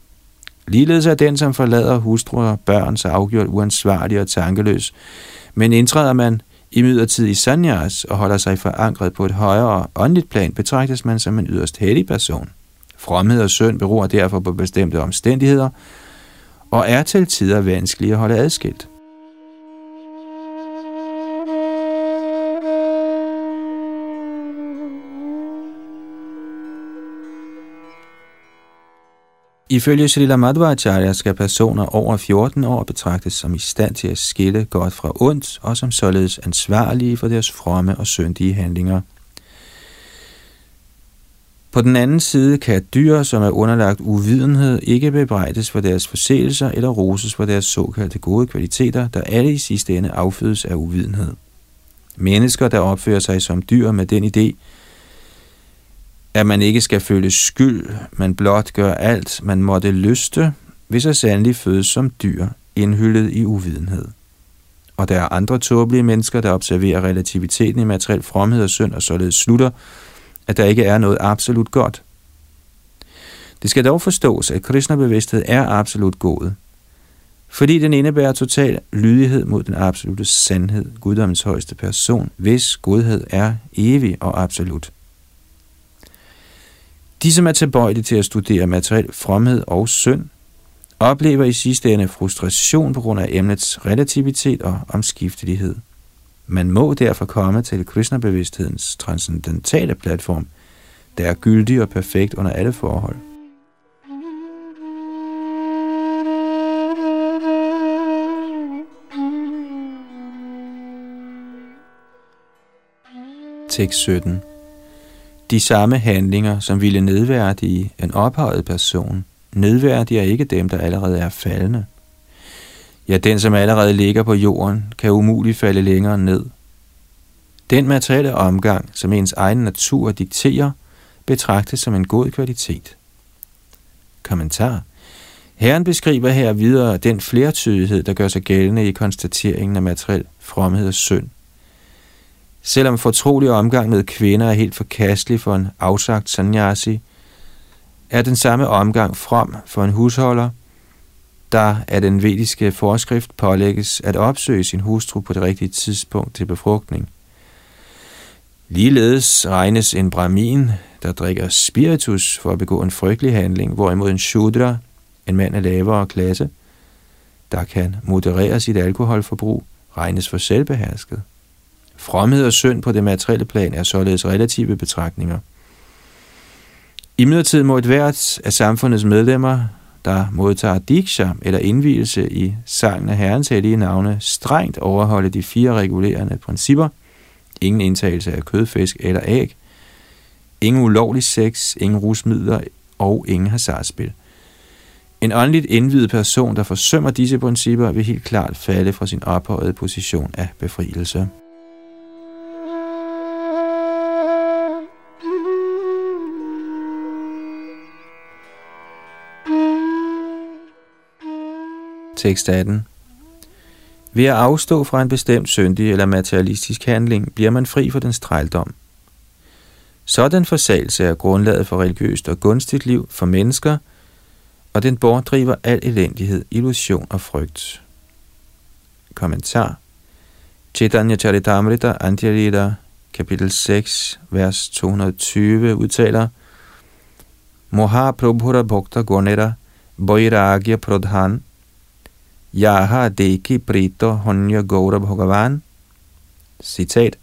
Ligeledes er den, som forlader hustru og børn, så afgjort uansvarlig og tankeløs. Men indtræder man i i sanyas og holder sig forankret på et højere åndeligt plan, betragtes man som en yderst hellig person. Fromhed og synd beror derfor på bestemte omstændigheder, og er til tider vanskelige at holde adskilt. Ifølge Srila Madhvacharya skal personer over 14 år betragtes som i stand til at skille godt fra ondt, og som således ansvarlige for deres fromme og syndige handlinger. På den anden side kan dyr, som er underlagt uvidenhed, ikke bebrejdes for deres forseelser eller roses for deres såkaldte gode kvaliteter, der alle i sidste ende affødes af uvidenhed. Mennesker, der opfører sig som dyr med den idé, at man ikke skal føle skyld, men blot gør alt, man måtte lyste, hvis så sandelig fødes som dyr, indhyllet i uvidenhed. Og der er andre tåbelige mennesker, der observerer relativiteten i materiel fromhed og synd, og således slutter, at der ikke er noget absolut godt. Det skal dog forstås, at Krishna-bevidsthed er absolut god, fordi den indebærer total lydighed mod den absolute sandhed, guddommens højeste person, hvis godhed er evig og absolut. De, som er tilbøjelige til at studere materiel fromhed og synd, oplever i sidste ende frustration på grund af emnets relativitet og omskiftelighed. Man må derfor komme til Krishna-bevidsthedens transcendentale platform, der er gyldig og perfekt under alle forhold. Tekst 17 de samme handlinger, som ville nedværdige en ophøjet person, nedværdiger ikke dem, der allerede er faldende. Ja, den, som allerede ligger på jorden, kan umuligt falde længere ned. Den materielle omgang, som ens egen natur dikterer, betragtes som en god kvalitet. Kommentar Herren beskriver her videre den flertydighed, der gør sig gældende i konstateringen af materiel fromhed og synd. Selvom fortrolig omgang med kvinder er helt forkastelig for en afsagt sannyasi, er den samme omgang from for en husholder, der af den vediske forskrift pålægges at opsøge sin hustru på det rigtige tidspunkt til befrugtning. Ligeledes regnes en brahmin, der drikker spiritus for at begå en frygtelig handling, hvorimod en shudra, en mand af lavere klasse, der kan moderere sit alkoholforbrug, regnes for selvbehersket. Fromhed og synd på det materielle plan er således relative betragtninger. I midlertid må et hvert af samfundets medlemmer, der modtager diksha eller indvielse i sangen af Herrens hellige navne, strengt overholde de fire regulerende principper. Ingen indtagelse af kød, fisk eller æg. Ingen ulovlig sex, ingen rusmidler og ingen hasardspil. En åndeligt indvidet person, der forsømmer disse principper, vil helt klart falde fra sin ophøjede position af befrielse. Tekst 18. Ved at afstå fra en bestemt syndig eller materialistisk handling, bliver man fri for den trældom. Sådan forsagelse er grundlaget for religiøst og gunstigt liv for mennesker, og den bortdriver al elendighed, illusion og frygt. Kommentar Chaitanya Charitamrita Antirita, kapitel 6, vers 220, udtaler Moha Prabhura Bhakta Gonera Boiragya Pradhan Yaha Deki Prito Honya Gaura Bhagavan. Citat.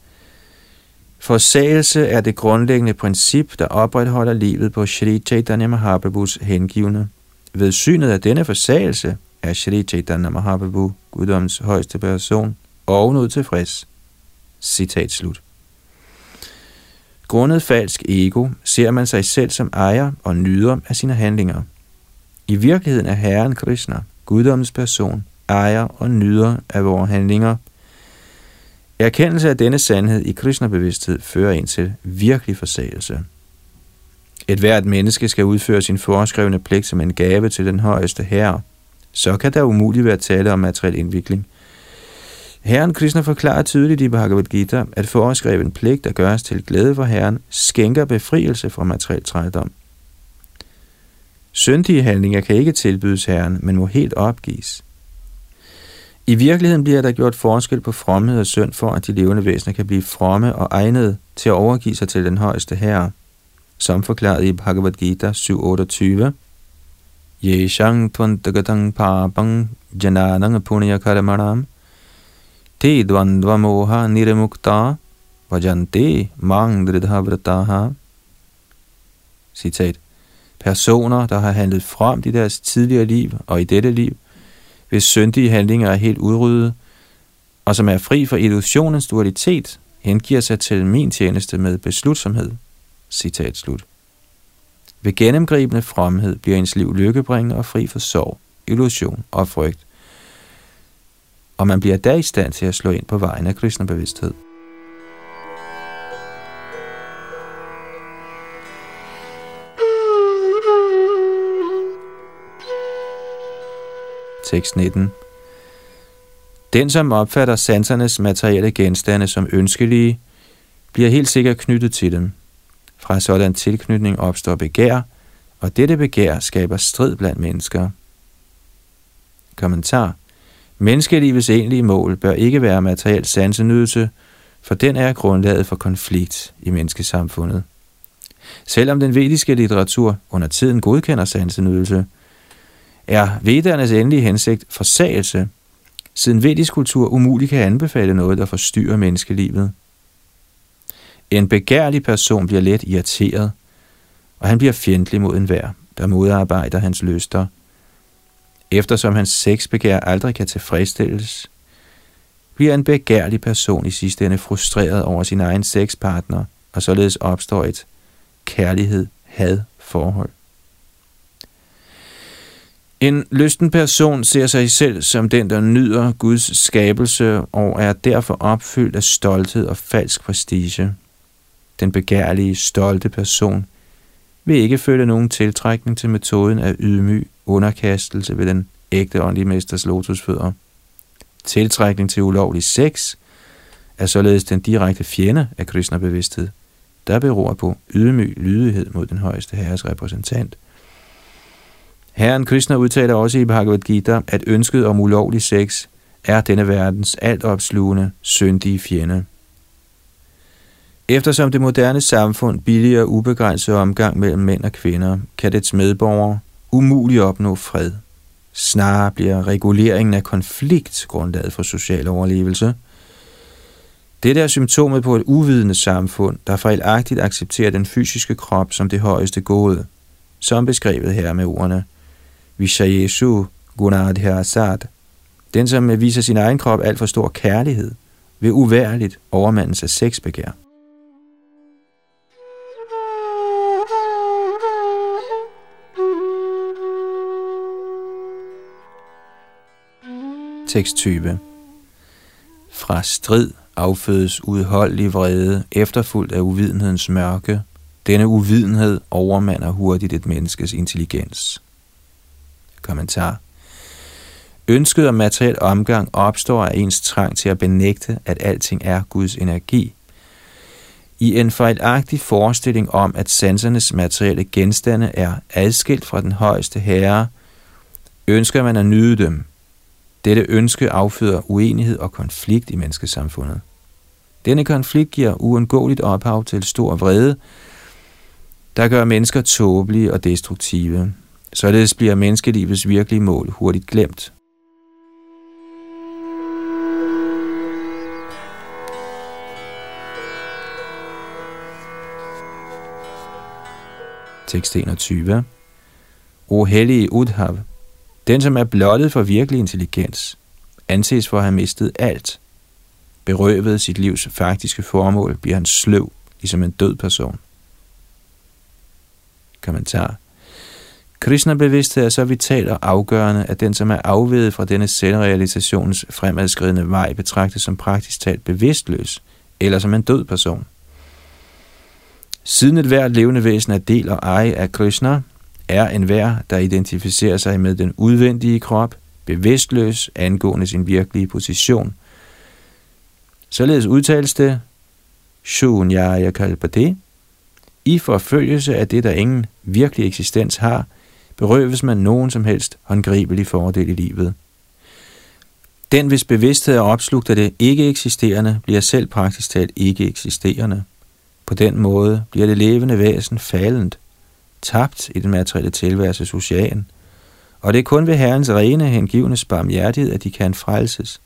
Forsagelse er det grundlæggende princip, der opretholder livet på Shri Chaitanya Mahaprabhus hengivne. Ved synet af denne forsagelse er Shri Chaitanya Mahaprabhu, guddoms højeste person, ovenud tilfreds. Citat slut. Grundet falsk ego ser man sig selv som ejer og nyder af sine handlinger. I virkeligheden er Herren Krishna guddommens person, ejer og nyder af vores handlinger. Erkendelse af denne sandhed i Krishna-bevidsthed fører ind til virkelig forsagelse. Et hvert menneske skal udføre sin foreskrevne pligt som en gave til den højeste herre. Så kan der umuligt være tale om materiel indvikling. Herren Krishna forklarer tydeligt i Bhagavad Gita, at foreskreven pligt, der gøres til glæde for Herren, skænker befrielse fra materiel trældom. Syndige handlinger kan ikke tilbydes Herren, men må helt opgives. I virkeligheden bliver der gjort forskel på fromhed og synd for, at de levende væsener kan blive fromme og egnede til at overgive sig til den højeste herre, som forklaret i Bhagavad Gita 7.28. Yeshang tvantagatang papang jananang punya karamanam te dvandva moha niremukta vajante mang dridhavrataha. Citat. Personer, der har handlet frem i deres tidligere liv og i dette liv, hvis syndige handlinger er helt udryddet, og som er fri for illusionens dualitet, hengiver sig til min tjeneste med beslutsomhed. Citat slut. Ved gennemgribende fromhed bliver ens liv lykkebringende og fri for sorg, illusion og frygt, og man bliver da i stand til at slå ind på vejen af kristen bevidsthed. 6.19. Den, som opfatter sansernes materielle genstande som ønskelige, bliver helt sikkert knyttet til dem. Fra sådan tilknytning opstår begær, og dette begær skaber strid blandt mennesker. Kommentar. Menneskelivets egentlige mål bør ikke være materiel sansenydelse, for den er grundlaget for konflikt i menneskesamfundet. Selvom den vediske litteratur under tiden godkender sansenydelse, er vedernes endelige hensigt forsagelse, siden vedisk kultur umuligt kan anbefale noget, der forstyrrer menneskelivet. En begærlig person bliver let irriteret, og han bliver fjendtlig mod enhver, der modarbejder hans lyster. Eftersom hans sexbegær aldrig kan tilfredsstilles, bliver en begærlig person i sidste ende frustreret over sin egen sexpartner, og således opstår et kærlighed-had-forhold. En lysten person ser sig selv som den, der nyder Guds skabelse og er derfor opfyldt af stolthed og falsk prestige. Den begærlige, stolte person vil ikke føle nogen tiltrækning til metoden af ydmyg underkastelse ved den ægte åndelige mesters lotusfødder. Tiltrækning til ulovlig sex er således den direkte fjende af Krishna bevidsthed, der beror på ydmyg lydighed mod den højeste herres repræsentant. Herren Krishna udtaler også i Bhagavad Gita, at ønsket om ulovlig sex er denne verdens altopslugende, syndige fjende. Eftersom det moderne samfund billiger ubegrænset omgang mellem mænd og kvinder, kan dets medborgere umuligt opnå fred. Snarere bliver reguleringen af konflikt grundlaget for social overlevelse. Dette er symptomet på et uvidende samfund, der fejlagtigt accepterer den fysiske krop som det højeste gode, som beskrevet her med ordene Vishayesu Gunadhyasad. Den, som viser sin egen krop alt for stor kærlighed, vil uværligt overmandes af sexbegær. Tekst 20 Fra strid affødes udholdelig vrede, efterfulgt af uvidenhedens mørke. Denne uvidenhed overmander hurtigt et menneskes intelligens. Kommentar Ønsket om materiel omgang opstår af ens trang til at benægte, at alting er Guds energi. I en fejlagtig forestilling om, at sansernes materielle genstande er adskilt fra den højeste herre, ønsker man at nyde dem, dette ønske afføder uenighed og konflikt i menneskesamfundet. Denne konflikt giver uundgåeligt ophav til stor vrede, der gør mennesker tåbelige og destruktive. Således bliver menneskelivets virkelige mål hurtigt glemt. Tekst 21. O hellige Udhav, den, som er blottet for virkelig intelligens, anses for at have mistet alt. Berøvet sit livs faktiske formål, bliver han sløv, ligesom en død person. Kommentar. Krishna bevidsthed er så vital og afgørende, at den, som er afvedet fra denne selvrealisationens fremadskridende vej, betragtes som praktisk talt bevidstløs, eller som en død person. Siden et hvert levende væsen er del og eje af Krishna, er enhver, der identificerer sig med den udvendige krop, bevidstløs angående sin virkelige position. Således udtales det, Shunyaya Kalpade, i forfølgelse af det, der ingen virkelig eksistens har, berøves man nogen som helst håndgribelig fordel i livet. Den, hvis bevidsthed er opslugt af det ikke eksisterende, bliver selv praktisk talt ikke eksisterende. På den måde bliver det levende væsen faldent, tabt i den materielle tilværelses ocean, og det er kun ved Herrens rene hengivne barmhjertighed, at de kan frelses.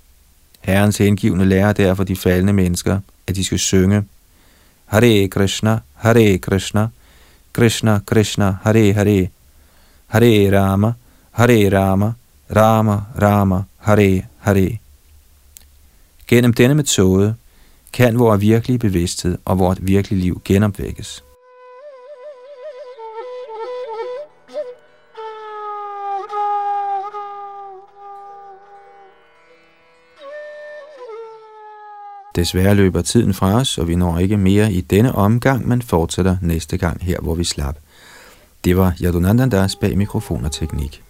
Herrens hengivne lærer derfor de faldende mennesker, at de skal synge Hare Krishna, Hare Krishna, Krishna Krishna, Hare Hare, Hare Rama, Hare Rama, Rama Rama, Hare Hare. Gennem denne metode kan vores virkelige bevidsthed og vores virkelige liv genopvækkes. Desværre løber tiden fra os, og vi når ikke mere i denne omgang, men fortsætter næste gang her, hvor vi slap. Det var Yadunandandas bag mikrofon og teknik.